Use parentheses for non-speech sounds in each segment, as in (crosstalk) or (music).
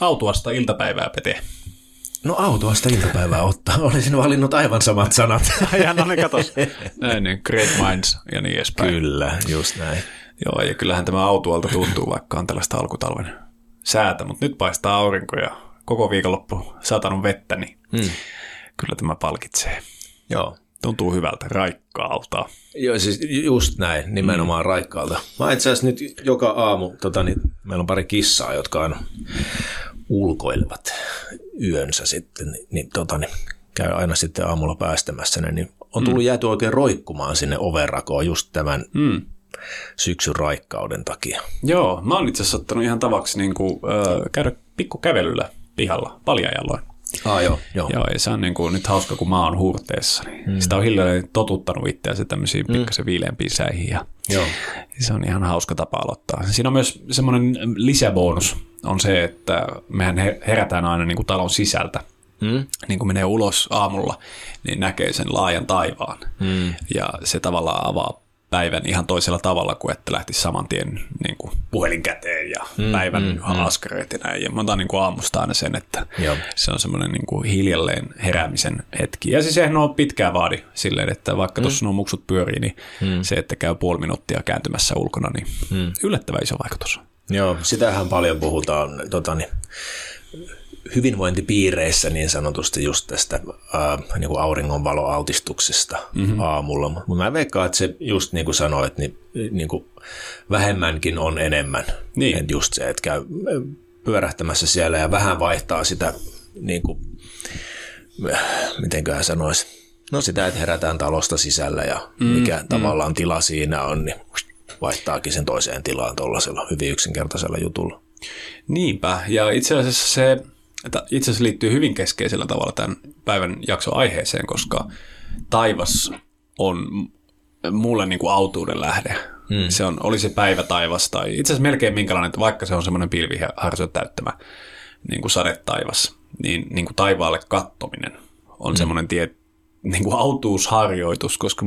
autuasta iltapäivää, Pete. No autuasta iltapäivää ottaa. Olisin valinnut aivan samat sanat. (laughs) ja no niin, katos. Näin, niin, great minds ja niin edespäin. Kyllä, just näin. Joo, ja kyllähän tämä autualta tuntuu, vaikka on tällaista alkutalven säätä, mutta nyt paistaa aurinko ja koko viikonloppu satanut vettä, niin hmm. kyllä tämä palkitsee. Joo. Tuntuu hyvältä, raikkaalta. Joo, siis just näin, nimenomaan mm. raikkaalta. Mä itse asiassa nyt joka aamu, tota, niin, meillä on pari kissaa, jotka aina ulkoilevat yönsä sitten, niin, niin, tota, niin käy aina sitten aamulla päästämässä ne, niin on tullut mm. jääty oikein roikkumaan sinne overrakoon just tämän mm. syksyn raikkauden takia. Joo, mä oon itse asiassa ottanut ihan tavaksi niin kuin, äh, käydä pikkukävelyllä pihalla paljajaloin. Ah, joo, joo. joo ja se on niin kuin, nyt hauska, kun mä oon huurteessa. Niin mm. Sitä on hiljalleen totuttanut itseänsä tämmöisiin mm. pikkasen viileämpiin säihin. Ja joo. Se on ihan hauska tapa aloittaa. Siinä on myös semmoinen lisäbonus, on se, että mehän herätään aina niin kuin talon sisältä. Mm. Niin kun menee ulos aamulla, niin näkee sen laajan taivaan. Mm. Ja se tavallaan avaa päivän ihan toisella tavalla kuin että lähtisi saman tien niin kuin puhelin käteen ja mm, päivän mm, askareet ja näin. Ja mä otan niin kuin aamusta aina sen, että Joo. se on semmoinen niin kuin hiljalleen heräämisen hetki. Ja siis eihän ole pitkään vaadi silleen, että vaikka mm. tuossa nuo muksut pyörii, niin mm. se, että käy puoli minuuttia kääntymässä ulkona, niin mm. yllättävän iso vaikutus. Joo, sitähän paljon puhutaan tota, niin, hyvinvointipiireissä niin sanotusti just tästä ää, niin kuin auringonvaloaltistuksesta mm-hmm. aamulla. Mutta mä veikkaan, että se just niin kuin sanoit, niin, niin kuin vähemmänkin on enemmän. Niin. Et just se, että käy pyörähtämässä siellä ja vähän vaihtaa sitä, niin kuin, mitenköhän sanoisi, no sitä, että herätään talosta sisällä ja mm, mikä mm. tavallaan tila siinä on, niin vaihtaakin sen toiseen tilaan tuollaisella hyvin yksinkertaisella jutulla. Niinpä, ja itse asiassa se itse asiassa liittyy hyvin keskeisellä tavalla tämän päivän jakson aiheeseen, koska taivas on mulle niin kuin autuuden lähde. Hmm. Se on, oli se päivä taivas tai itse asiassa melkein minkälainen, että vaikka se on semmoinen pilviharso täyttämä niin kuin sadetaivas, niin, niin kuin taivaalle kattominen on hmm. semmoinen tie, niin kuin autuusharjoitus, koska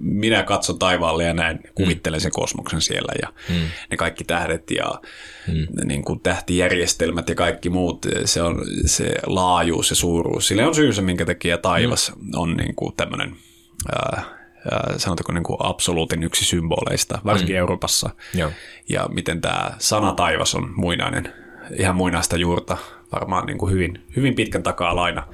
minä katson taivaalle ja näin, kuvittelen sen kosmoksen siellä ja mm. ne kaikki tähdet ja mm. niin kuin tähtijärjestelmät ja kaikki muut, se on se laajuus ja suuruus. Sille on syynsä, minkä takia taivas mm. on niin kuin tämmöinen, äh, sanotaanko niin kuin absoluutin yksi symboleista, varsinkin mm. Euroopassa. Joo. Ja miten tämä sana taivas on muinainen, ihan muinaista juurta, varmaan niin kuin hyvin, hyvin pitkän takaa laina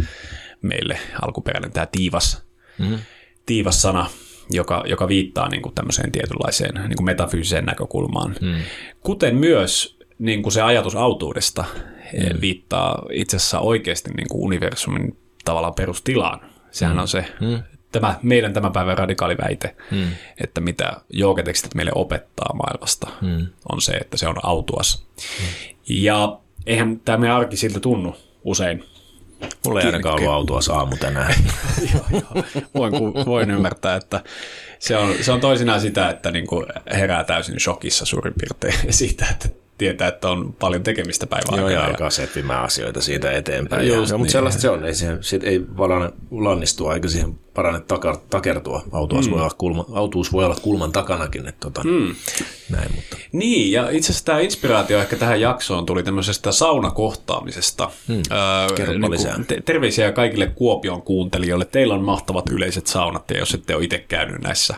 meille alkuperäinen tämä tiivas, mm-hmm. tiivas sana, joka, joka viittaa niin kuin tämmöiseen tietynlaiseen niin kuin metafyysiseen näkökulmaan. Mm. Kuten myös niin kuin se ajatus autuudesta mm. viittaa itse asiassa oikeasti niin kuin universumin tavallaan perustilaan. Sehän mm. on se mm. tämä, meidän tämän päivän radikaali väite, mm. että mitä joogatekstit meille opettaa maailmasta, mm. on se, että se on autuas. Mm. Ja eihän tämä meidän arki siltä tunnu usein. Mulla ei ainakaan ollut autoa saamu tänään. (laughs) joo, joo. Voin, voin ymmärtää, että se on, se on toisinaan sitä, että niin kuin herää täysin shokissa suurin piirtein (laughs) siitä, että tietää, että on paljon tekemistä päivää Joo, ja alkaa seppimään asioita siitä eteenpäin. Just ja, niin. mutta sellaista se on, ei, siihen, sit ei valane lannistua eikä siihen parane takar, takertua. Autuus, mm. voi olla kulma, autuus voi olla kulman takanakin. Että, tota, mm. näin, mutta. Niin, ja itse asiassa tämä inspiraatio ehkä tähän jaksoon tuli tämmöisestä saunakohtaamisesta. Mm. Öö, niin te- terveisiä kaikille Kuopion kuuntelijoille. Teillä on mahtavat yleiset saunat, ja jos ette ole itse käynyt näissä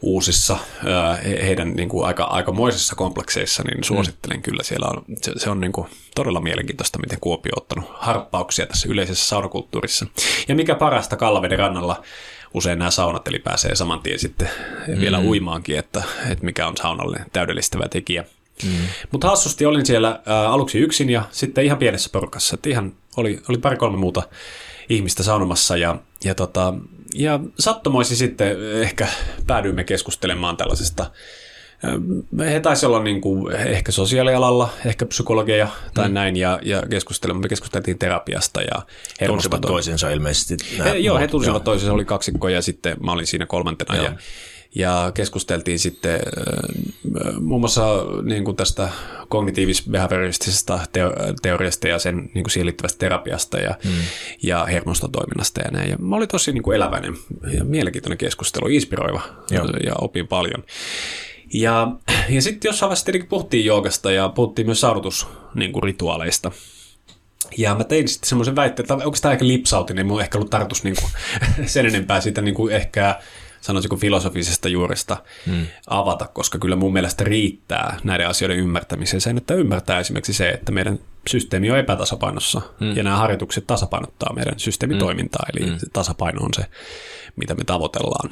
uusissa heidän niin kuin aika, aikamoisissa komplekseissa, niin suosittelen mm. kyllä. Siellä on, se, se on niin kuin todella mielenkiintoista, miten Kuopio on ottanut harppauksia tässä yleisessä saunakulttuurissa. Ja mikä parasta Kallaveden rannalla usein nämä saunat, eli pääsee saman tien sitten mm. vielä uimaankin, että, että mikä on saunalle täydellistävä tekijä. Mm. Mutta hassusti olin siellä ä, aluksi yksin ja sitten ihan pienessä porukassa, että ihan oli, oli pari-kolme muuta ihmistä saunomassa ja, ja, tota, ja sattumoisi sitten ehkä päädyimme keskustelemaan tällaisesta he taisi olla niin kuin ehkä sosiaalialalla, ehkä psykologia tai mm. näin, ja, ja keskustelimme, me keskusteltiin terapiasta ja Tunsivat toisensa ilmeisesti. He, joo, he tunsivat toisensa, oli kaksikko ja sitten mä olin siinä kolmantena. Joo. Ja, ja keskusteltiin sitten äh, muun muassa niin kuin tästä kognitiivis-behavioristisesta teoriasta ja sen niin kuin siihen liittyvästä terapiasta ja, mm. ja hermostotoiminnasta ja näin. Ja mä olin tosi niin kuin eläväinen ja mielenkiintoinen keskustelu, inspiroiva Joo. ja opin paljon. Ja, ja sitten jossain vaiheessa tietenkin puhuttiin joogasta ja puhuttiin myös saunotusrituaaleista. Ja mä tein sitten semmoisen väitteen, että onko tämä aika lipsautinen, niin mulla ehkä ollut tarkoitus niin kuin, (laughs) sen enempää siitä niin kuin ehkä sanoisinko filosofisesta juuresta hmm. avata, koska kyllä mun mielestä riittää näiden asioiden ymmärtämiseen sen, että ymmärtää esimerkiksi se, että meidän systeemi on epätasapainossa hmm. ja nämä harjoitukset tasapainottaa meidän systeemitoimintaa, hmm. eli hmm. tasapaino on se, mitä me tavoitellaan.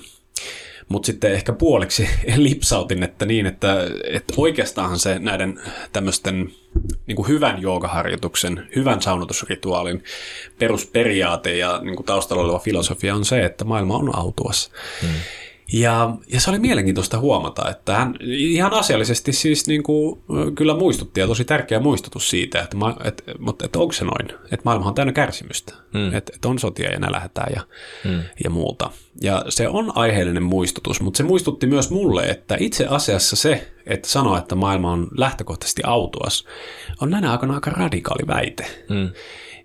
Mutta sitten ehkä puoliksi (laughs) lipsautin, että niin, että, että oikeastaan se näiden tämmöisten niin kuin hyvän joogaharjoituksen, hyvän saunotusrituaalin perusperiaate ja niin kuin taustalla oleva filosofia on se, että maailma on autuas. Hmm. Ja, ja se oli mielenkiintoista huomata, että hän ihan asiallisesti siis niin kuin, kyllä muistutti ja tosi tärkeä muistutus siitä, että, ma, et, mutta että onko se noin, että maailma on täynnä kärsimystä, mm. että, että on sotia ja lähdetään ja, mm. ja muuta. Ja se on aiheellinen muistutus, mutta se muistutti myös mulle, että itse asiassa se, että sanoa, että maailma on lähtökohtaisesti autuas, on näinä aikana aika radikaali väite. Mm.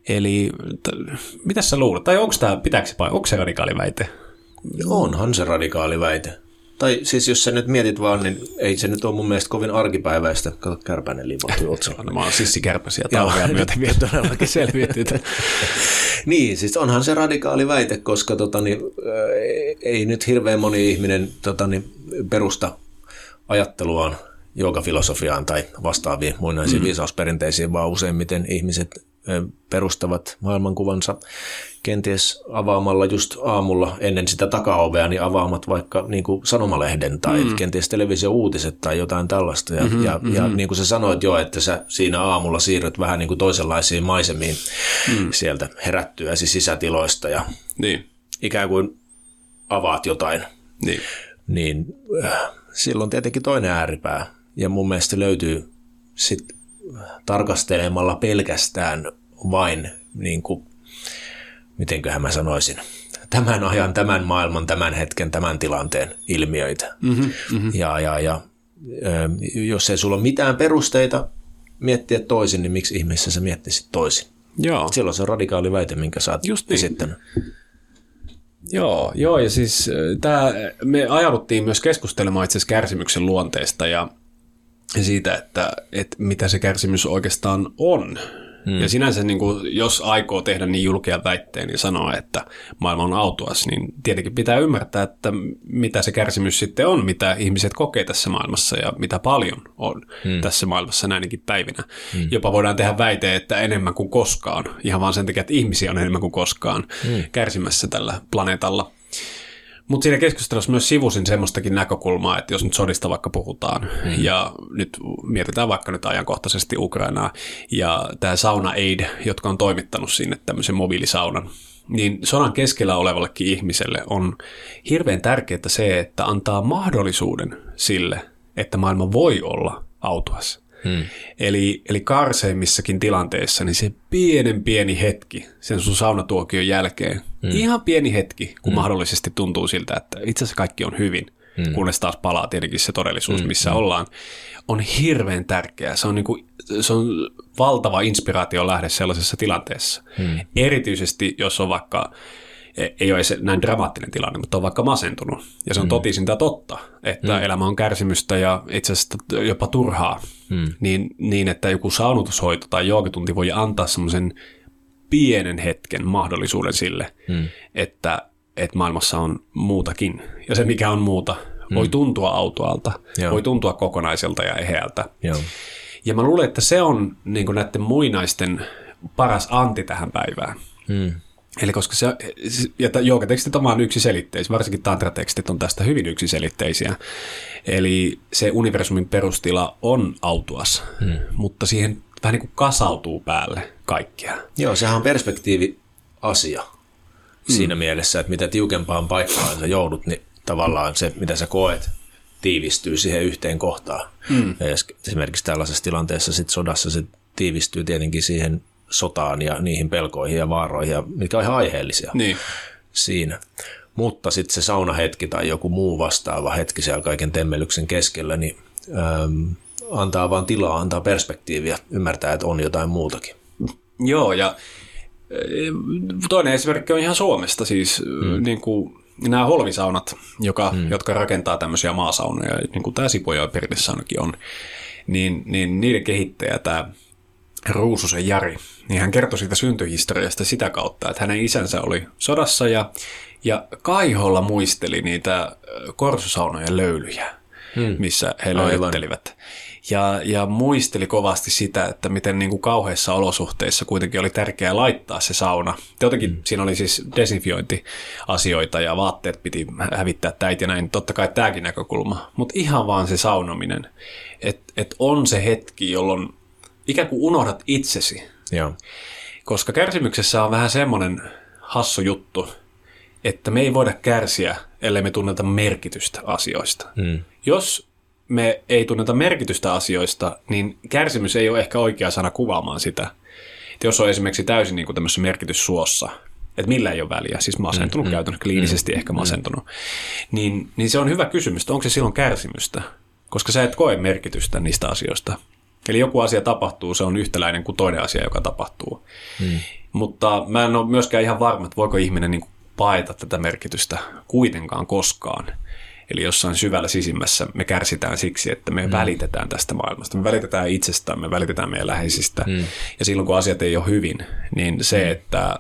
Eli t- mitä sä luulet, tai onko tämä, pitääkö se, onko se radikaali väite? Onhan se radikaali väite. Tai siis jos sä nyt mietit vaan, niin ei se nyt ole mun mielestä kovin arkipäiväistä. Kato, kärpäinen liipahtui (laughs) otsalla. no, mä oon sissikärpäsiä talvea myöten (laughs) vielä todellakin selviytyy. (laughs) niin, siis onhan se radikaali väite, koska tota, niin, ei nyt hirveän moni ihminen tota, niin, perusta ajatteluaan joogafilosofiaan tai vastaaviin muinaisiin mm. viisausperinteisiin, vaan useimmiten ihmiset perustavat maailmankuvansa kenties avaamalla just aamulla ennen sitä takaovea, niin avaamat vaikka niin kuin sanomalehden tai mm. kenties televisiouutiset tai jotain tällaista. Ja, mm-hmm, ja, mm-hmm. ja niin kuin sä sanoit jo, että sä siinä aamulla siirryt vähän niin kuin toisenlaisiin maisemiin mm. sieltä herättyäsi sisätiloista ja niin. ikään kuin avaat jotain, niin, niin äh, silloin tietenkin toinen ääripää. Ja mun mielestä löytyy sit tarkastelemalla pelkästään vain niin kuin mitenköhän mä sanoisin, tämän ajan, tämän maailman, tämän hetken, tämän tilanteen ilmiöitä. Mm-hmm, mm-hmm. Ja, ja, ja jos ei sulla ole mitään perusteita miettiä toisin, niin miksi ihmeessä sä miettisit toisin? Joo. Silloin se on radikaali väite, minkä sä oot Just niin. esittänyt. Joo, joo, ja siis tää, me ajauduttiin myös keskustelemaan itse asiassa kärsimyksen luonteesta ja siitä, että, että mitä se kärsimys oikeastaan on. Hmm. Ja sinänsä, niin kuin, jos aikoo tehdä niin julkea väitteen niin sanoa, että maailma on autuas, niin tietenkin pitää ymmärtää, että mitä se kärsimys sitten on, mitä ihmiset kokee tässä maailmassa ja mitä paljon on hmm. tässä maailmassa näinkin päivinä. Hmm. Jopa voidaan tehdä väite, että enemmän kuin koskaan, ihan vaan sen takia, että ihmisiä on enemmän kuin koskaan hmm. kärsimässä tällä planeetalla. Mutta siinä keskustelussa myös sivusin semmoistakin näkökulmaa, että jos nyt sodista vaikka puhutaan, mm. ja nyt mietitään vaikka nyt ajankohtaisesti Ukrainaa, ja tämä Sauna Aid, jotka on toimittanut sinne tämmöisen mobiilisaunan, niin sodan keskellä olevallekin ihmiselle on hirveän tärkeää se, että antaa mahdollisuuden sille, että maailma voi olla autuas. Hmm. Eli, eli karseimmissakin tilanteissa, niin se pienen pieni hetki sen sun saunatuokion jälkeen, hmm. ihan pieni hetki, kun hmm. mahdollisesti tuntuu siltä, että itse asiassa kaikki on hyvin, hmm. kunnes taas palaa tietenkin se todellisuus, hmm. missä hmm. ollaan, on hirveän tärkeää. Se on, niin kuin, se on valtava inspiraatio lähde sellaisessa tilanteessa. Hmm. Erityisesti, jos on vaikka ei ole näin dramaattinen tilanne, mutta on vaikka masentunut. Ja se on mm. totisinta totta, että mm. elämä on kärsimystä ja itse asiassa jopa turhaa. Mm. Niin, niin, että joku saunutushoito tai joogatunti voi antaa semmoisen pienen hetken mahdollisuuden sille, mm. että, että maailmassa on muutakin. Ja se, mikä on muuta, mm. voi tuntua autoalta, Joo. voi tuntua kokonaiselta ja eheältä. Joo. Ja mä luulen, että se on niin näiden muinaisten paras anti tähän päivään. Mm. Eli koska se, ja joogatekstit on vain yksiselitteisiä, varsinkin tantratekstit on tästä hyvin yksiselitteisiä. Eli se universumin perustila on autuas, hmm. mutta siihen vähän niin kuin kasautuu päälle kaikkea. Joo, sehän on perspektiivi-asia hmm. siinä mielessä, että mitä tiukempaan paikkaan sä joudut, niin tavallaan se, mitä sä koet, tiivistyy siihen yhteen kohtaan. Hmm. Ja esimerkiksi tällaisessa tilanteessa sit sodassa se tiivistyy tietenkin siihen sotaan ja niihin pelkoihin ja vaaroihin, ja mitkä on ihan aiheellisia niin. siinä. Mutta sitten se saunahetki tai joku muu vastaava hetki siellä kaiken temmelyksen keskellä, niin äm, antaa vaan tilaa, antaa perspektiiviä, ymmärtää, että on jotain muutakin. Joo, ja toinen esimerkki on ihan Suomesta siis, mm. niin kuin nämä holvisaunat, joka, mm. jotka rakentaa tämmöisiä maasaunoja, niin kuin tämä Sipoja on, niin, niin niiden kehittäjä, tämä Ruususen Jari, niin hän kertoi siitä syntyhistoriasta sitä kautta, että hänen isänsä oli sodassa ja, ja Kaiholla muisteli niitä korsusaunojen löylyjä, hmm. missä he löyttelivät. Ja, ja muisteli kovasti sitä, että miten niin kuin kauheissa olosuhteissa kuitenkin oli tärkeää laittaa se sauna. Jotenkin mm. siinä oli siis desinfiointiasioita ja vaatteet piti hävittää täit ja näin. Totta kai tämäkin näkökulma. Mutta ihan vaan se saunominen. Että et on se hetki, jolloin ikään kuin unohdat itsesi. Joo. Koska kärsimyksessä on vähän semmoinen hassu juttu, että me ei voida kärsiä, ellei me tunneta merkitystä asioista. Mm. Jos me ei tunneta merkitystä asioista, niin kärsimys ei ole ehkä oikea sana kuvaamaan sitä. Et jos on esimerkiksi täysin niin kuin tämmöisessä merkityssuossa, että millä ei ole väliä, siis masentunut mm, käytännössä, kliinisesti mm, ehkä masentunut, mm. niin, niin se on hyvä kysymys, että onko se silloin kärsimystä, koska sä et koe merkitystä niistä asioista. Eli joku asia tapahtuu, se on yhtäläinen kuin toinen asia, joka tapahtuu. Mm. Mutta mä en ole myöskään ihan varma, että voiko ihminen niin paeta tätä merkitystä kuitenkaan koskaan. Eli jossain syvällä sisimmässä me kärsitään siksi, että me mm. välitetään tästä maailmasta. Me välitetään itsestään, me välitetään meidän läheisistä. Mm. Ja silloin kun asiat ei ole hyvin, niin se, mm. että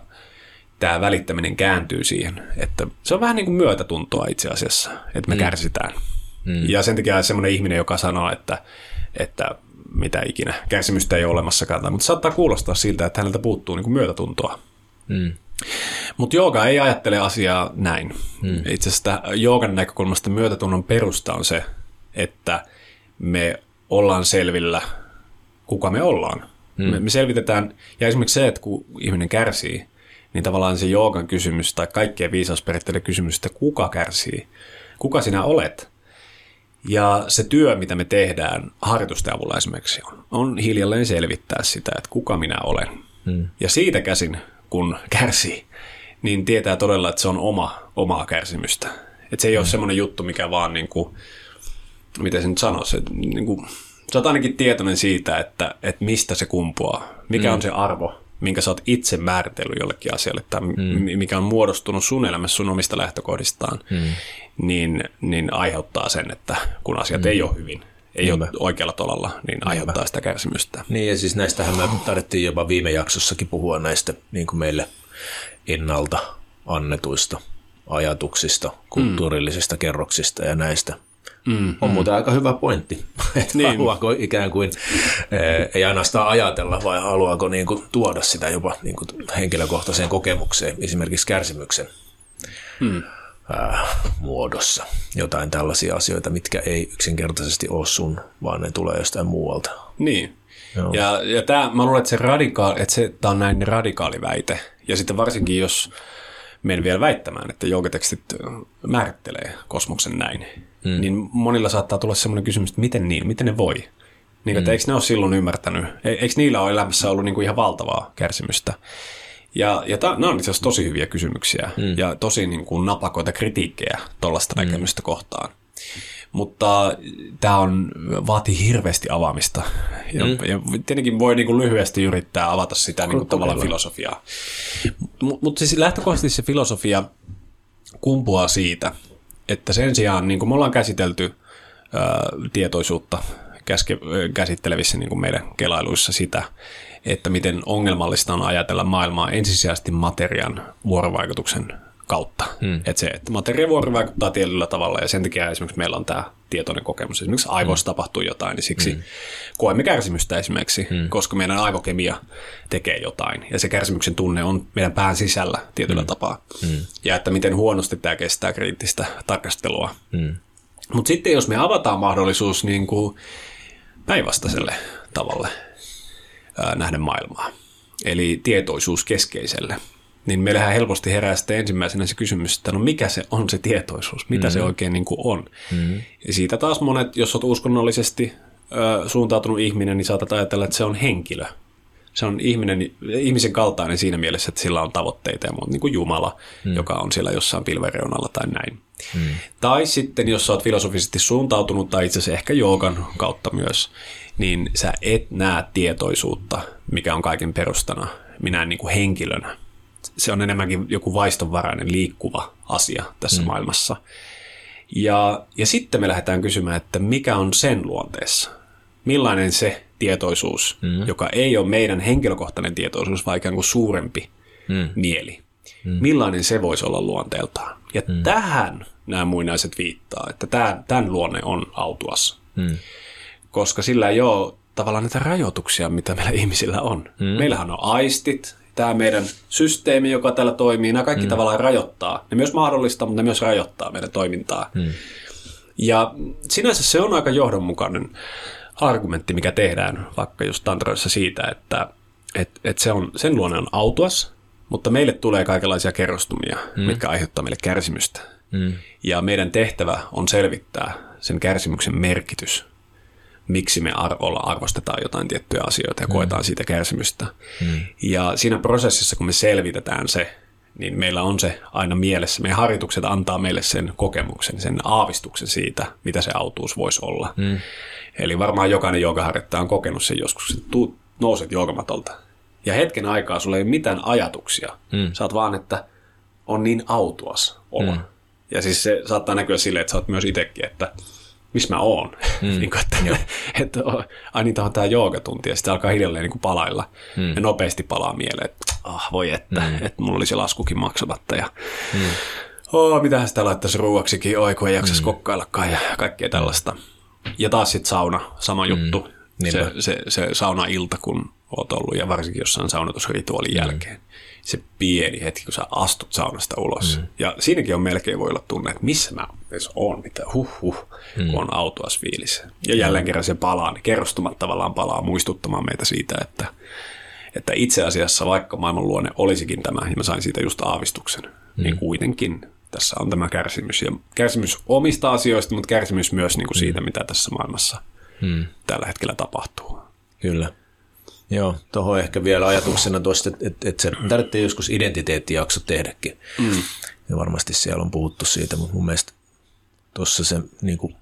tämä välittäminen kääntyy siihen, että se on vähän niin kuin myötätuntoa itse asiassa, että me mm. kärsitään. Mm. Ja sen takia semmoinen ihminen, joka sanoo, että, että mitä ikinä, kärsimystä ei ole olemassakaan, mutta saattaa kuulostaa siltä, että häneltä puuttuu niin kuin myötätuntoa. Mm. Mutta jooga ei ajattele asiaa näin. Hmm. Itse asiassa joogan näkökulmasta myötätunnon perusta on se, että me ollaan selvillä, kuka me ollaan. Hmm. Me, me selvitetään, ja esimerkiksi se, että kun ihminen kärsii, niin tavallaan se joogan kysymys tai kaikkien viisausperiaatteiden kysymys, että kuka kärsii, kuka sinä olet. Ja se työ, mitä me tehdään harjoitusten avulla esimerkiksi, on, on hiljalleen selvittää sitä, että kuka minä olen. Hmm. Ja siitä käsin kun kärsii, niin tietää todella, että se on oma, omaa kärsimystä. Että se ei mm. ole semmoinen juttu, mikä vaan, niin kuin, miten se nyt sanoisi, että niin kuin, sä oot ainakin tietoinen siitä, että, että mistä se kumpuaa, mikä mm. on se arvo, minkä sä oot itse määritellyt jollekin asialle, tai mm. mikä on muodostunut sun elämässä sun omista lähtökohdistaan, mm. niin, niin aiheuttaa sen, että kun asiat mm. ei ole hyvin, ei Niinpä. ole oikealla tolalla, niin aiheuttaa Niinpä. sitä kärsimystä. Niin ja siis näistähän me tarvittiin jopa viime jaksossakin puhua näistä niin kuin meille ennalta annetuista ajatuksista, kulttuurillisista mm. kerroksista ja näistä. Mm, on mm. muuten aika hyvä pointti, (laughs) että niin. haluaako ikään kuin, eh, ei ainoastaan ajatella, vai haluaako niin kuin tuoda sitä jopa niin kuin henkilökohtaiseen kokemukseen, esimerkiksi kärsimyksen. Mm ää, muodossa. Jotain tällaisia asioita, mitkä ei yksinkertaisesti ole sun, vaan ne tulee jostain muualta. Niin. Joo. Ja, ja tää, mä luulen, että se, radikaali, että se tää on näin radikaali väite. Ja sitten varsinkin, jos menen vielä väittämään, että joogatekstit määrittelee kosmoksen näin, mm. niin monilla saattaa tulla semmoinen kysymys, että miten niin, miten ne voi? Niin, että mm. eikö ne ole silloin ymmärtänyt, e, eikö niillä ole elämässä ollut niin kuin ihan valtavaa kärsimystä? Ja, ja ta, nämä on itse asiassa tosi hyviä kysymyksiä mm. ja tosi niin kuin napakoita kritiikkejä tuollaista mm. näkemystä kohtaan. Mutta tämä on, vaatii hirveästi avaamista. Ja, mm. ja tietenkin voi niin kuin lyhyesti yrittää avata sitä niin kuin tavallaan filosofiaa. Mutta mut siis lähtökohtaisesti se filosofia kumpuaa siitä, että sen sijaan, niin kuin me ollaan käsitelty ää, tietoisuutta käske, käsittelevissä niin kuin meidän kelailuissa sitä, että miten ongelmallista on ajatella maailmaa ensisijaisesti materian vuorovaikutuksen kautta. Hmm. Että se, että materia vuorovaikuttaa tietyllä tavalla ja sen takia esimerkiksi meillä on tämä tietoinen kokemus. Esimerkiksi aivoissa hmm. tapahtuu jotain, niin siksi hmm. koemme kärsimystä esimerkiksi, hmm. koska meidän aivokemia tekee jotain. Ja se kärsimyksen tunne on meidän pään sisällä tietyllä hmm. tapaa. Hmm. Ja että miten huonosti tämä kestää kriittistä tarkastelua. Hmm. Mutta sitten jos me avataan mahdollisuus niin kuin päinvastaiselle tavalle, nähdä maailmaa. Eli tietoisuus keskeiselle. Niin meillähän helposti herää sitten ensimmäisenä se kysymys, että no mikä se on se tietoisuus, mitä mm-hmm. se oikein niin kuin on. Mm-hmm. Ja siitä taas monet, jos olet uskonnollisesti ö, suuntautunut ihminen, niin saatat ajatella, että se on henkilö. Se on ihminen, ihmisen kaltainen siinä mielessä, että sillä on tavoitteita ja muuta, niin kuin Jumala, mm. joka on siellä jossain pilvereunalla tai näin. Mm. Tai sitten, jos olet filosofisesti suuntautunut, tai itse asiassa ehkä joogan kautta myös, niin sä et näe tietoisuutta, mikä on kaiken perustana, minä niin kuin henkilönä. Se on enemmänkin joku vaistonvarainen liikkuva asia tässä mm. maailmassa. Ja, ja sitten me lähdetään kysymään, että mikä on sen luonteessa? Millainen se tietoisuus, mm. joka ei ole meidän henkilökohtainen tietoisuus, vaan ikään kuin suurempi mm. mieli. Mm. Millainen se voisi olla luonteeltaan? Ja mm. tähän nämä muinaiset viittaa, että tämän, tämän luonne on autuas. Mm. Koska sillä ei ole tavallaan näitä rajoituksia, mitä meillä ihmisillä on. Mm. Meillähän on aistit, tämä meidän systeemi, joka täällä toimii, nämä kaikki mm. tavallaan rajoittaa. Ne myös mahdollistaa, mutta ne myös rajoittaa meidän toimintaa. Mm. Ja sinänsä se on aika johdonmukainen argumentti, mikä tehdään vaikka just tantroissa siitä, että et, et se on, sen luonne on autuas, mutta meille tulee kaikenlaisia kerrostumia, mm. mitkä aiheuttaa meille kärsimystä. Mm. Ja meidän tehtävä on selvittää sen kärsimyksen merkitys miksi me ar- olla arvostetaan jotain tiettyjä asioita ja mm. koetaan siitä kärsimystä. Mm. Ja siinä prosessissa, kun me selvitetään se, niin meillä on se aina mielessä. Meidän harjoitukset antaa meille sen kokemuksen, sen aavistuksen siitä, mitä se autuus voisi olla. Mm. Eli varmaan jokainen joogaharjoittaja on kokenut sen joskus, että tuu, nouset joogamatolta. Ja hetken aikaa sulla ei ole mitään ajatuksia. Mm. Oot vaan, että on niin autuas olla. Mm. Ja siis se saattaa näkyä silleen, että sä oot myös itsekin, että missä mä oon. Mm. (laughs) niin kuin, että, että ai niin, on tämä joogatunti ja sitten alkaa hiljalleen niin kuin palailla. Mm. Ja nopeasti palaa mieleen, että ah, voi että, mm. että mulla oli se laskukin maksamatta. Ja, mm. oh, mitähän sitä laittaisi ruuaksikin, oi kun ei jaksaisi mm. kokkaillakaan ja kaikkea tällaista. Ja taas sitten sauna, sama mm. juttu. Se, se, se sauna-ilta, kun oot ollut, ja varsinkin jossain saunatusrituaalin mm. jälkeen se pieni hetki, kun sä astut saunasta ulos. Mm. Ja siinäkin on melkein voi olla tunne, että missä mä edes on, mitä huh huh, mm. kun on autoas fiilis. Ja jälleen kerran se palaa, niin kerrostumat tavallaan palaa muistuttamaan meitä siitä, että, että itse asiassa vaikka maailman luonne olisikin tämä, ja mä sain siitä just aavistuksen, mm. niin kuitenkin tässä on tämä kärsimys. Ja kärsimys omista asioista, mutta kärsimys myös niin kuin mm. siitä, mitä tässä maailmassa mm. tällä hetkellä tapahtuu. Kyllä. Joo, tuohon ehkä vielä ajatuksena tuosta, että, että, että se tarvitsee joskus identiteettijakso tehdäkin. Mm. Ja varmasti siellä on puhuttu siitä, mutta mun mielestä tuossa se niin kuin,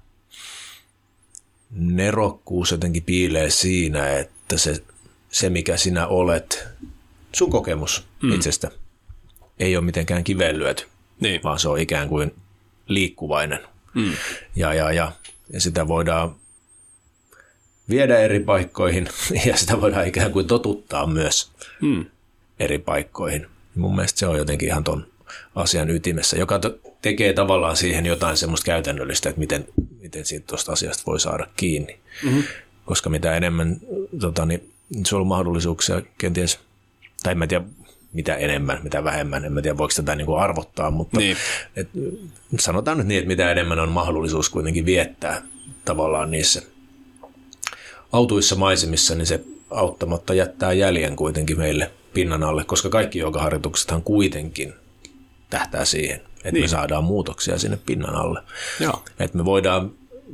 nerokkuus jotenkin piilee siinä, että se, se mikä sinä olet, sun kokemus mm. itsestä, ei ole mitenkään kiveen lyöty, niin. vaan se on ikään kuin liikkuvainen. Mm. Ja, ja, ja, ja sitä voidaan viedä eri paikkoihin (laughs) ja sitä voidaan ikään kuin totuttaa myös hmm. eri paikkoihin. Mun mielestä se on jotenkin ihan ton asian ytimessä, joka tekee tavallaan siihen jotain semmoista käytännöllistä, että miten, miten siitä tuosta asiasta voi saada kiinni. Mm-hmm. Koska mitä enemmän tota, niin, se on mahdollisuuksia kenties, tai en mä tiedä mitä enemmän, mitä vähemmän, en mä tiedä voiko tätä niin kuin arvottaa, mutta niin. et, sanotaan nyt niin, että mitä enemmän on mahdollisuus kuitenkin viettää tavallaan niissä – autuissa maisemissa, niin se auttamatta jättää jäljen kuitenkin meille pinnan alle, koska kaikki joogaharjoituksethan kuitenkin tähtää siihen, että niin. me saadaan muutoksia sinne pinnan alle. Joo. Että me voidaan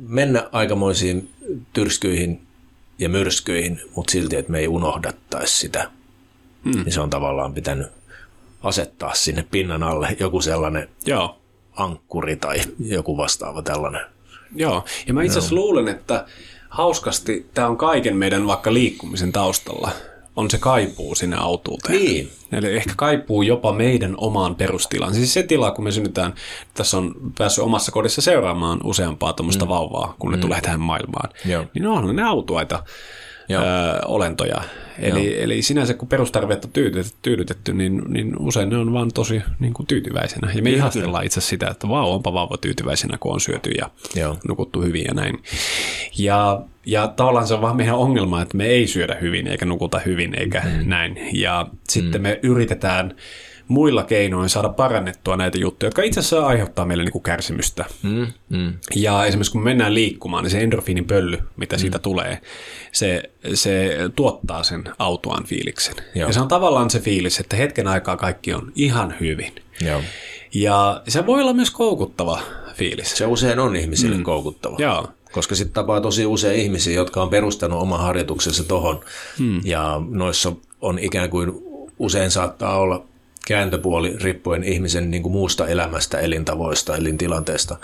mennä aikamoisiin tyrskyihin ja myrskyihin, mutta silti, että me ei unohdattaisi sitä. Mm. Niin se on tavallaan pitänyt asettaa sinne pinnan alle joku sellainen Joo. ankkuri tai joku vastaava tällainen. Joo, ja mä itse asiassa luulen, että hauskasti tämä on kaiken meidän vaikka liikkumisen taustalla. On se kaipuu sinne autuuteen. Niin. Eli ehkä kaipuu jopa meidän omaan perustilaan. Siis se tila, kun me synnytään, tässä on päässyt omassa kodissa seuraamaan useampaa tuommoista mm. vauvaa, kun ne mm. tulee tähän maailmaan. Joo. Niin on ne autuaita ö, olentoja. Eli, eli sinänsä kun perustarveet on tyydytetty, tyydytetty niin, niin usein ne on vaan tosi niin kuin tyytyväisenä. Ja me Kyllä. ihastellaan itse sitä, että vau, onpa vauva tyytyväisenä, kun on syöty ja Joo. nukuttu hyvin ja näin. Ja, ja tavallaan se on vaan meidän ongelma, että me ei syödä hyvin eikä nukuta hyvin eikä mm. näin. Ja sitten mm. me yritetään muilla keinoin saada parannettua näitä juttuja, jotka itse asiassa aiheuttaa meille niin kuin kärsimystä. Mm, mm. Ja esimerkiksi kun me mennään liikkumaan, niin se endorfiinin pölly, mitä mm. siitä tulee, se, se tuottaa sen autoan fiiliksen. Joo. Ja se on tavallaan se fiilis, että hetken aikaa kaikki on ihan hyvin. Joo. Ja se voi olla myös koukuttava fiilis. Se usein on ihmisille mm. koukuttava. Joo. Koska sitten tapaa tosi usein ihmisiä, jotka on perustanut oman harjoituksensa tohon. Mm. Ja noissa on ikään kuin usein saattaa olla kääntöpuoli riippuen ihmisen niin kuin muusta elämästä, elintavoista, elintilanteesta,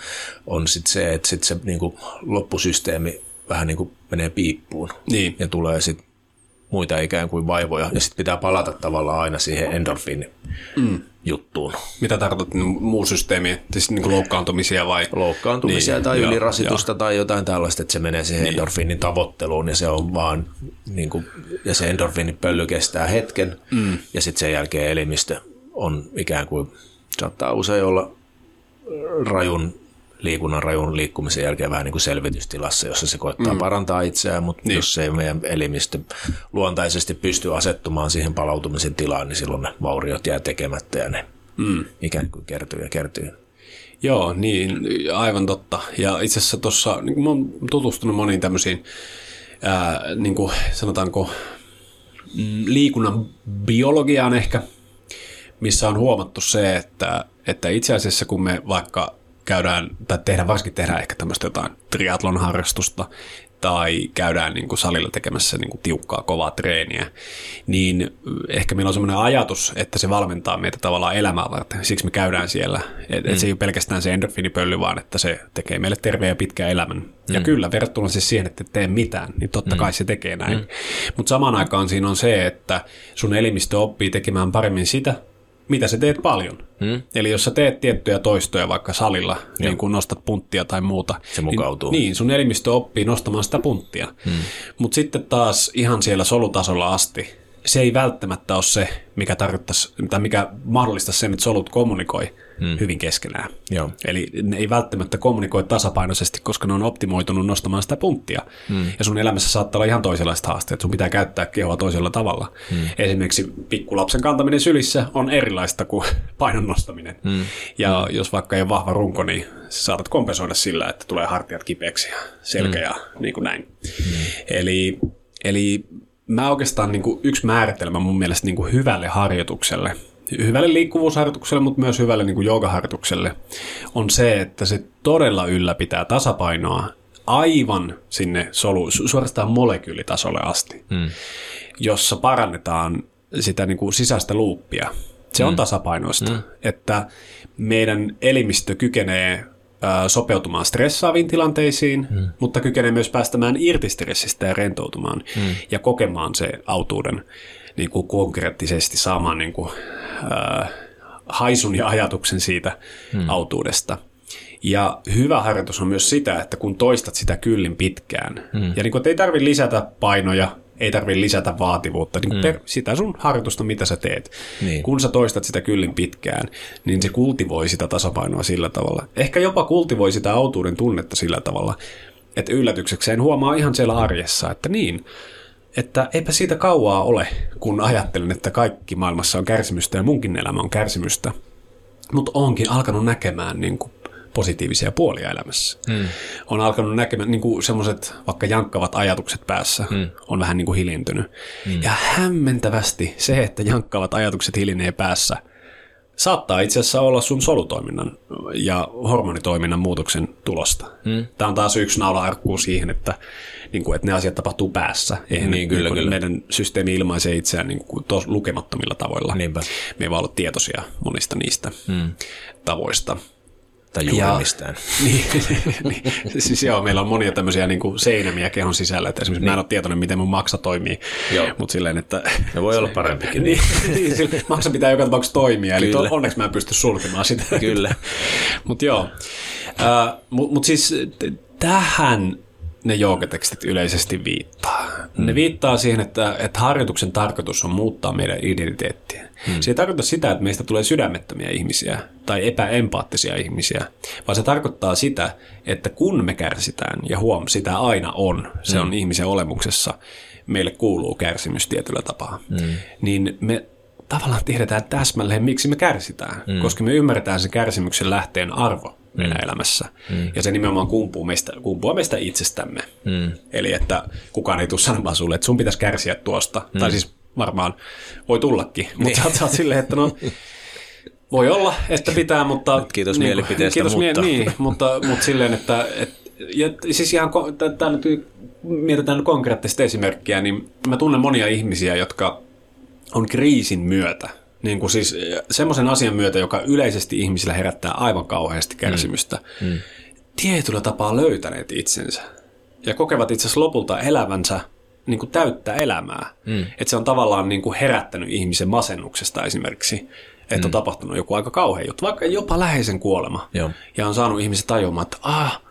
on sitten se, että sit se niin kuin loppusysteemi vähän niin kuin menee piippuun. Niin. Ja tulee sitten muita ikään kuin vaivoja, ja sitten pitää palata tavallaan aina siihen endorfiini mm. juttuun. Mitä tarkoitat niin muu systeemi, siis niin kuin loukkaantumisia vai? Loukkaantumisia niin, tai joo, ylirasitusta joo. tai jotain tällaista, että se menee siihen niin. endorfiinin tavoitteluun ja se on vaan, niin kuin, ja se endorfiinipölly kestää hetken mm. ja sitten sen jälkeen elimistö on ikään kuin, saattaa usein olla rajun liikunnan rajun liikkumisen jälkeen vähän niin kuin selvitystilassa, jossa se koettaa mm. parantaa itseään, mutta niin. jos ei meidän elimistö luontaisesti pysty asettumaan siihen palautumisen tilaan, niin silloin ne vauriot jää tekemättä ja ne mm. ikään kuin kertyy ja kertyy. Joo, niin, aivan totta. Ja itse asiassa tuossa, niin mä oon tutustunut moniin tämmöisiin, ää, niin kuin sanotaanko, mm, liikunnan biologiaan ehkä, missä on huomattu se, että, että itse asiassa kun me vaikka käydään, tai tehdään, varsinkin tehdään ehkä tämmöistä jotain triatlon harrastusta, tai käydään niin kuin salilla tekemässä niin kuin tiukkaa, kovaa treeniä, niin ehkä meillä on semmoinen ajatus, että se valmentaa meitä tavallaan elämää varten. Siksi me käydään siellä. Et, mm. et se ei ole pelkästään se endorfinipölly, vaan että se tekee meille terveen ja pitkän elämän. Mm. Ja kyllä, verrattuna siis siihen, että et tee mitään, niin totta mm. kai se tekee näin. Mm. Mutta samaan aikaan siinä on se, että sun elimistö oppii tekemään paremmin sitä, mitä sä teet paljon. Hmm. Eli jos sä teet tiettyjä toistoja vaikka salilla, Joo. niin kun nostat punttia tai muuta, se mukautuu. Niin, niin sun elimistö oppii nostamaan sitä punttia. Hmm. Mutta sitten taas ihan siellä solutasolla asti, se ei välttämättä ole se, mikä tai mikä mahdollistaisi sen, että solut kommunikoi mm. hyvin keskenään. Joo. Eli ne ei välttämättä kommunikoi tasapainoisesti, koska ne on optimoitunut nostamaan sitä punttia. Mm. Ja sun elämässä saattaa olla ihan toisenlaiset haasteet. Sun pitää käyttää kehoa toisella tavalla. Mm. Esimerkiksi pikkulapsen kantaminen sylissä on erilaista kuin (laughs) painon nostaminen. Mm. Ja mm. jos vaikka ei ole vahva runko, niin saatat kompensoida sillä, että tulee hartiat kipeäksi ja selkä mm. ja niin kuin näin. Mm. Eli, eli mä oikeastaan niin kuin yksi määritelmä mun mielestä niin kuin hyvälle harjoitukselle, hyvälle liikkuvuusharjoitukselle, mutta myös hyvälle niin kuin joogaharjoitukselle, on se, että se todella ylläpitää tasapainoa aivan sinne solu, suorastaan molekyylitasolle asti, mm. jossa parannetaan sitä niin kuin sisäistä luuppia. Se mm. on tasapainoista, mm. että meidän elimistö kykenee sopeutumaan stressaaviin tilanteisiin, mm. mutta kykenee myös päästämään irti stressistä ja rentoutumaan mm. ja kokemaan se autuuden niin kuin konkreettisesti saamaan niin kuin, äh, haisun ja ajatuksen siitä mm. autuudesta. Ja hyvä harjoitus on myös sitä, että kun toistat sitä kyllin pitkään, mm. ja niin kuin, ei tarvitse lisätä painoja, ei tarvitse lisätä vaativuutta, niin mm. per, sitä sun harjoitusta, mitä sä teet. Niin. Kun sä toistat sitä kyllin pitkään, niin se kultivoi sitä tasapainoa sillä tavalla. Ehkä jopa kultivoi sitä autuuden tunnetta sillä tavalla, että yllätyksekseen huomaa ihan siellä arjessa, että niin, että eipä siitä kauaa ole, kun ajattelen, että kaikki maailmassa on kärsimystä ja munkin elämä on kärsimystä. Mutta onkin alkanut näkemään niin kuin positiivisia puolia elämässä. Mm. On alkanut näkemään niin kuin semmoiset vaikka jankkavat ajatukset päässä mm. on vähän niin kuin hiljentynyt. Mm. Ja hämmentävästi se, että jankkavat ajatukset hiljenee päässä, saattaa itse asiassa olla sun solutoiminnan ja hormonitoiminnan muutoksen tulosta. Mm. Tämä on taas yksi naula siihen, että, niin kuin, että ne asiat tapahtuu päässä. Eihän niin, kyllä, niin kyllä. meidän systeemi ilmaisee itseään niin kuin tos, lukemattomilla tavoilla. Niinpä. Me ei vaan olla tietoisia monista niistä mm. tavoista. Tai juuri ja, mistään. (laughs) Niin, niin, siis joo, meillä on monia tämmöisiä niin kuin seinämiä kehon sisällä, että esimerkiksi niin. mä en niin. ole tietoinen, miten mun maksa toimii, joo. mutta silleen, että... Ne voi olla (laughs) parempikin. niin, niin sille, maksa pitää joka tapauksessa toimia, eli to, onneksi mä en pysty sulkemaan sitä. Kyllä. mutta joo, uh, mutta mut siis tähän ne joogatekstit yleisesti viittaa. Mm. Ne viittaa siihen, että, että harjoituksen tarkoitus on muuttaa meidän identiteettiä. Mm. Se ei tarkoita sitä, että meistä tulee sydämettömiä ihmisiä tai epäempaattisia ihmisiä, vaan se tarkoittaa sitä, että kun me kärsitään, ja huom, sitä aina on, se mm. on ihmisen olemuksessa, meille kuuluu kärsimys tietyllä tapaa, mm. niin me tavallaan tiedetään täsmälleen, miksi me kärsitään, mm. koska me ymmärretään sen kärsimyksen lähteen arvo meidän mm. elämässä. Mm. Ja se nimenomaan kumpuu meistä, kumpuu meistä itsestämme. Mm. Eli että kukaan ei tule sanomaan sulle, että sun pitäisi kärsiä tuosta. Mm. Tai siis varmaan voi tullakin, mutta niin. sä oot silleen, että no voi olla, että pitää, mutta... Kiitos niin, mielipiteestä, kiitos mutta... Mie- niin, mutta, mutta silleen, että... Et, ja siis ihan, tämä nyt mietitään konkreettista esimerkkiä, niin mä tunnen monia ihmisiä, jotka on kriisin myötä niin kuin siis semmoisen asian myötä, joka yleisesti ihmisillä herättää aivan kauheasti kärsimystä, mm. Mm. tietyllä tapaa löytäneet itsensä ja kokevat itse asiassa lopulta elävänsä niin kuin täyttä elämää. Mm. Että se on tavallaan niin kuin herättänyt ihmisen masennuksesta esimerkiksi, että mm. on tapahtunut joku aika kauhea juttu, vaikka jopa läheisen kuolema. Joo. Ja on saanut ihmiset tajumaan, että ah,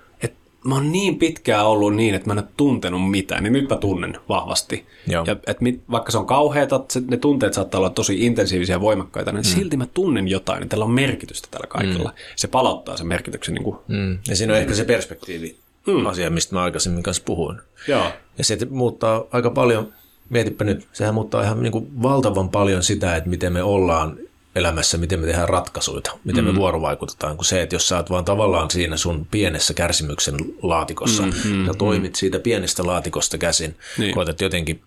mä oon niin pitkään ollut niin, että mä en ole tuntenut mitään, niin nyt mä tunnen vahvasti. Joo. Ja et mit, vaikka se on kauheata, ne tunteet saattaa olla tosi intensiivisiä ja voimakkaita, niin mm. silti mä tunnen jotain, niin tällä on merkitystä tällä kaikella. Mm. Se palauttaa sen merkityksen. Niin kuin, mm. Ja siinä on ehkä se perspektiivi mm. asia, mistä mä aikaisemmin kanssa puhuin. Joo. Ja se muuttaa aika paljon, mietipä nyt, sehän muuttaa ihan niin kuin valtavan paljon sitä, että miten me ollaan elämässä, miten me tehdään ratkaisuja, miten mm. me vuorovaikutetaan, kun se, että jos sä oot vaan tavallaan siinä sun pienessä kärsimyksen laatikossa mm, mm, ja toimit mm. siitä pienestä laatikosta käsin, niin. koetat jotenkin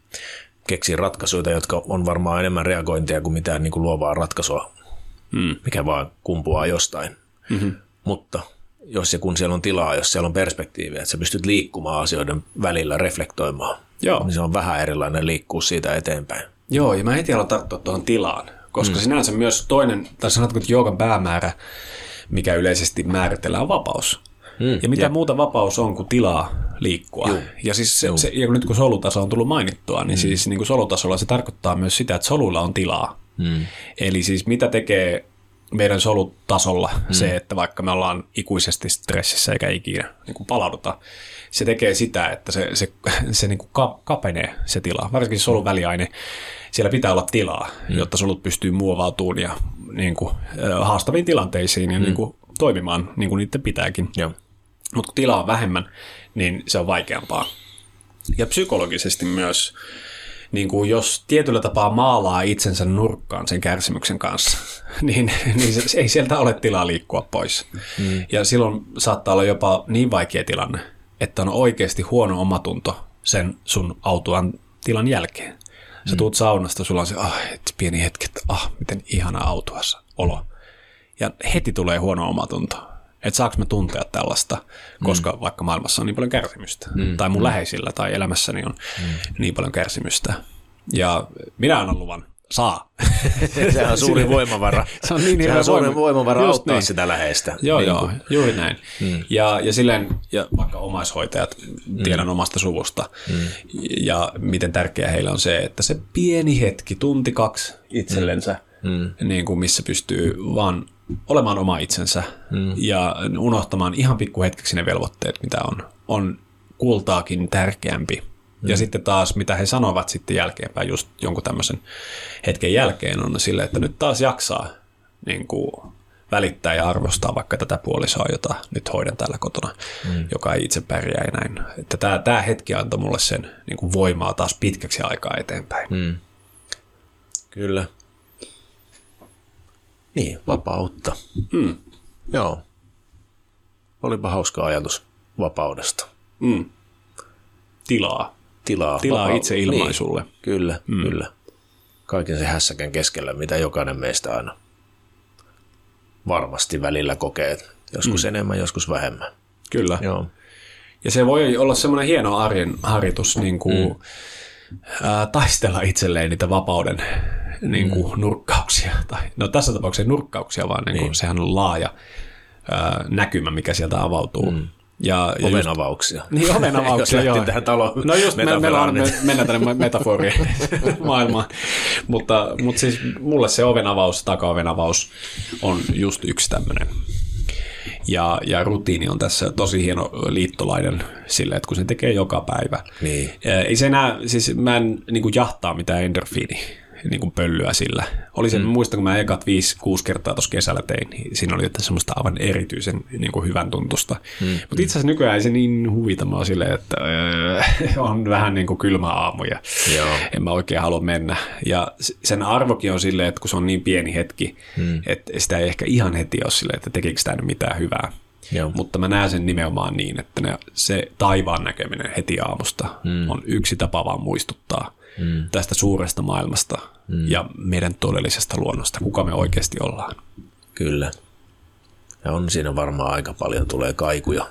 keksiä ratkaisuja, jotka on varmaan enemmän reagointia kuin mitään niin kuin luovaa ratkaisua, mm. mikä vaan kumpuaa jostain. Mm-hmm. Mutta jos ja kun siellä on tilaa, jos siellä on perspektiiviä, että sä pystyt liikkumaan asioiden välillä, reflektoimaan, Joo. niin se on vähän erilainen liikkuu siitä eteenpäin. Joo, ja mä heti aloin tarttua tuohon tilaan, koska mm. sinänsä myös toinen, tai sanotko, että joogan päämäärä, mikä yleisesti määritellään, on vapaus. Mm, ja mitä ja. muuta vapaus on kuin tilaa liikkua. Juu. Ja, siis se, se, ja nyt kun solutaso on tullut mainittua, niin mm. siis niin kuin solutasolla se tarkoittaa myös sitä, että solulla on tilaa. Mm. Eli siis mitä tekee meidän solutasolla mm. se, että vaikka me ollaan ikuisesti stressissä eikä ikinä niin kuin palauduta, se tekee sitä, että se, se, (laughs) se niin kuin kapenee se tila, varsinkin solun väliaine siellä pitää olla tilaa, mm. jotta solut pystyy muovautumaan ja niin kuin, haastaviin tilanteisiin ja mm. niin kuin, toimimaan niin kuin niiden pitääkin. Mutta kun tilaa on vähemmän, niin se on vaikeampaa. Ja psykologisesti myös, niin kuin jos tietyllä tapaa maalaa itsensä nurkkaan sen kärsimyksen kanssa, (laughs) niin, niin se, ei sieltä ole tilaa liikkua pois. Mm. Ja silloin saattaa olla jopa niin vaikea tilanne, että on oikeasti huono omatunto sen sun autuan tilan jälkeen. Sä tuut saunasta, sulla on se ah, et pieni hetki, että ah, miten ihana autuassa olo. Ja heti tulee huono omatunto. Että saaks mä tuntea tällaista, koska mm. vaikka maailmassa on niin paljon kärsimystä. Mm. Tai mun mm. läheisillä tai elämässäni on mm. niin paljon kärsimystä. Ja minä annan luvan saa. (laughs) Sehän on suuri voimavara. (laughs) se on niin Sehän on suuri voimavara Just auttaa niin. sitä läheistä. Joo, niin joo, juuri näin. Hmm. Ja, ja silleen, ja vaikka omaishoitajat, tiedän hmm. omasta suvusta, hmm. ja miten tärkeää heillä on se, että se pieni hetki, tunti kaksi itsellensä, hmm. niin kuin missä pystyy vaan olemaan oma itsensä hmm. ja unohtamaan ihan pikkuhetkeksi ne velvoitteet, mitä on, on kultaakin tärkeämpi Mm. Ja sitten taas, mitä he sanovat sitten jälkeenpäin, just jonkun tämmöisen hetken jälkeen, on sille, että nyt taas jaksaa niin kuin välittää ja arvostaa vaikka tätä puolisoa, jota nyt hoidan täällä kotona, mm. joka ei itse pärjää ja näin. Että tämä, tämä hetki antoi mulle sen niin kuin voimaa taas pitkäksi aikaa eteenpäin. Mm. Kyllä. Niin, vapautta. Mm. Joo. Olipa hauska ajatus vapaudesta. Mm. Tilaa tilaa. Tilaa vapaa- itse ilmaisulle. Niin, kyllä, mm. kyllä. Kaiken se hässäkän keskellä, mitä jokainen meistä aina varmasti välillä kokee. Joskus mm. enemmän, joskus vähemmän. Kyllä. Joo. Ja se voi olla semmoinen hieno arjen harjoitus niin kuin, mm. ää, taistella itselleen niitä vapauden niin kuin, mm. nurkkauksia. Tai, no tässä tapauksessa nurkkauksia, vaan niin kuin, niin. sehän on laaja ää, näkymä, mikä sieltä avautuu. Mm. Ja, ja ovenavauksia. Just, (laughs) niin, ovenavauksia, (laughs) joo. tähän taloon No just, me, meillä on niin. mennä tänne metaforiin (laughs) maailmaan. mutta, mutta siis mulle se ovenavaus, takaovenavaus on just yksi tämmöinen. Ja, ja rutiini on tässä tosi hieno liittolainen sille, että kun se tekee joka päivä. Niin. Ei se enää, siis mä en niin kuin jahtaa mitään endorfiini niin kuin pölyä sillä. Oli se, mm. muistan, kun mä ekat 5-6 kertaa tuossa kesällä tein, niin siinä oli jotain semmoista aivan erityisen niin kuin hyvän tuntusta. Mm. Mutta itse asiassa nykyään ei se niin huvita mua silleen, että äh, (laughs) on vähän niin kuin kylmä aamu ja Joo. en mä oikein halua mennä. Ja sen arvokin on silleen, että kun se on niin pieni hetki, mm. että sitä ei ehkä ihan heti ole silleen, että tekikö sitä mitään hyvää. Joo. Mutta mä näen sen nimenomaan niin, että ne, se taivaan näkeminen heti aamusta mm. on yksi tapa vaan muistuttaa – mm. tästä suuresta maailmasta mm. ja meidän todellisesta luonnosta, kuka me oikeasti ollaan. Kyllä. Ja on siinä varmaan aika paljon tulee kaikuja,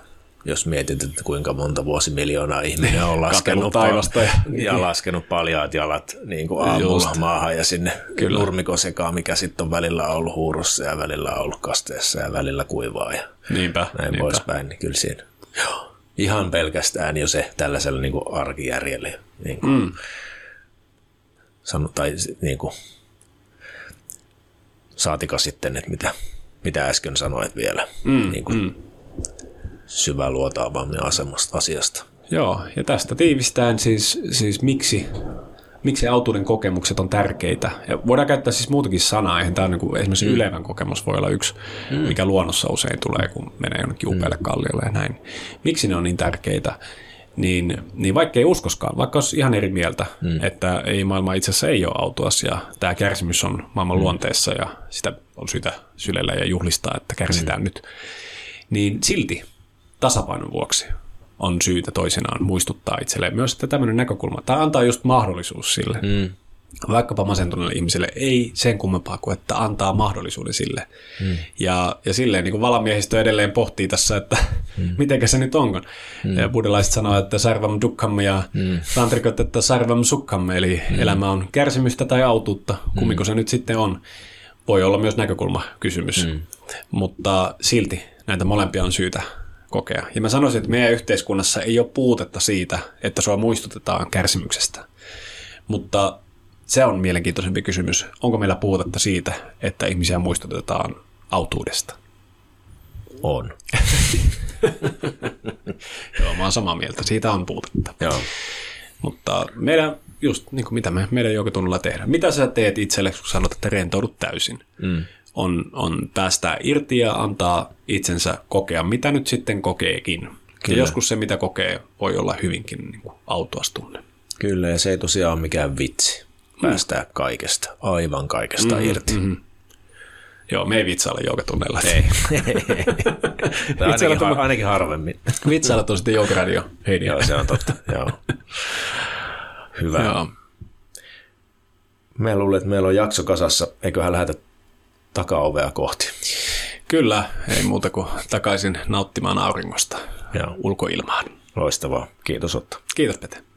jos mietit, että kuinka monta vuosimiljoonaa ihminen on (laughs) laskenut, taivasta ja, (laughs) ja laskenut paljaat jalat niin kuin aamulla Just. maahan ja sinne Kyllä. nurmikosekaan, mikä sitten on välillä ollut huurussa ja välillä ollut kasteessa ja välillä kuivaa ja niinpä, näin niinpä. poispäin, niin kyllä siinä. Joo. Ihan pelkästään jo se tällaisella niin kuin arkijärjellä. Niin kuin, mm. Sano, tai niin kuin, saatika sitten, että mitä, mitä äsken sanoit vielä. Mm, niin kuin, mm. syvä luotaavammin asemasta asiasta. Joo, ja tästä tiivistään siis, siis miksi miksi autuuden kokemukset on tärkeitä. Ja voidaan käyttää siis muutakin sanaa, eihän tämä niin kuin, esimerkiksi mm. ylevän kokemus voi olla yksi, mm. mikä luonnossa usein tulee, kun menee jonnekin mm. upealle kalliolle ja näin. Miksi ne on niin tärkeitä? Niin, niin vaikka ei uskoskaan, vaikka olisi ihan eri mieltä, mm. että ei maailma itse asiassa ei ole autuas ja tämä kärsimys on maailman mm. luonteessa ja sitä on syytä sylellä ja juhlistaa, että kärsitään mm. nyt, niin silti tasapainon vuoksi on syytä toisinaan muistuttaa itselleen myös, että tämmöinen näkökulma, tämä antaa just mahdollisuus sille. Mm. Vaikkapa masentuneelle ihmiselle ei sen kummempaa kuin, että antaa mahdollisuuden sille. Mm. Ja, ja silleen niin kuin valamiehistö edelleen pohtii tässä, että mm. (laughs) mitenkä se nyt onkaan. Mm. Ja buddhalaiset sanoo, että sarvam dukkamme ja mm. tantrikot, että sarvam sukkamme, eli mm. elämä on kärsimystä tai autuutta, kummiko mm. se nyt sitten on. Voi olla myös näkökulmakysymys, mm. mutta silti näitä molempia on syytä kokea. Ja mä sanoisin, että meidän yhteiskunnassa ei ole puutetta siitä, että sua muistutetaan kärsimyksestä. Mutta se on mielenkiintoisempi kysymys. Onko meillä puutetta siitä, että ihmisiä muistutetaan autuudesta? On. (laughs) Joo, mä oon samaa mieltä. Siitä on puutetta. Joo. Mutta meidän, just niin kuin mitä me meidän joukotunnilla tehdään. Mitä sä teet itselle, kun sanot, että rentoudut täysin? Mm on, on päästää irti ja antaa itsensä kokea, mitä nyt sitten kokeekin. Kyllä. Ja joskus se, mitä kokee, voi olla hyvinkin niin kuin autuas tunne. Kyllä, ja se ei tosiaan ole mikään vitsi päästää mm. kaikesta, aivan kaikesta mm, irti. Mm-hmm. Joo, me ei vitsailla joukatunneilla. Ei. (laughs) (laughs) ainakin, har, ainakin harvemmin. (laughs) Vitsailut on sitten joukaradio. Hei, Joo, se on totta. Joo. Hyvä. Joo. Mä luulen, että meillä on jakso kasassa. Eiköhän lähetä takaovea kohti. Kyllä, ei muuta kuin takaisin nauttimaan auringosta ja ulkoilmaan. Loistavaa. Kiitos Otto. Kiitos Pete.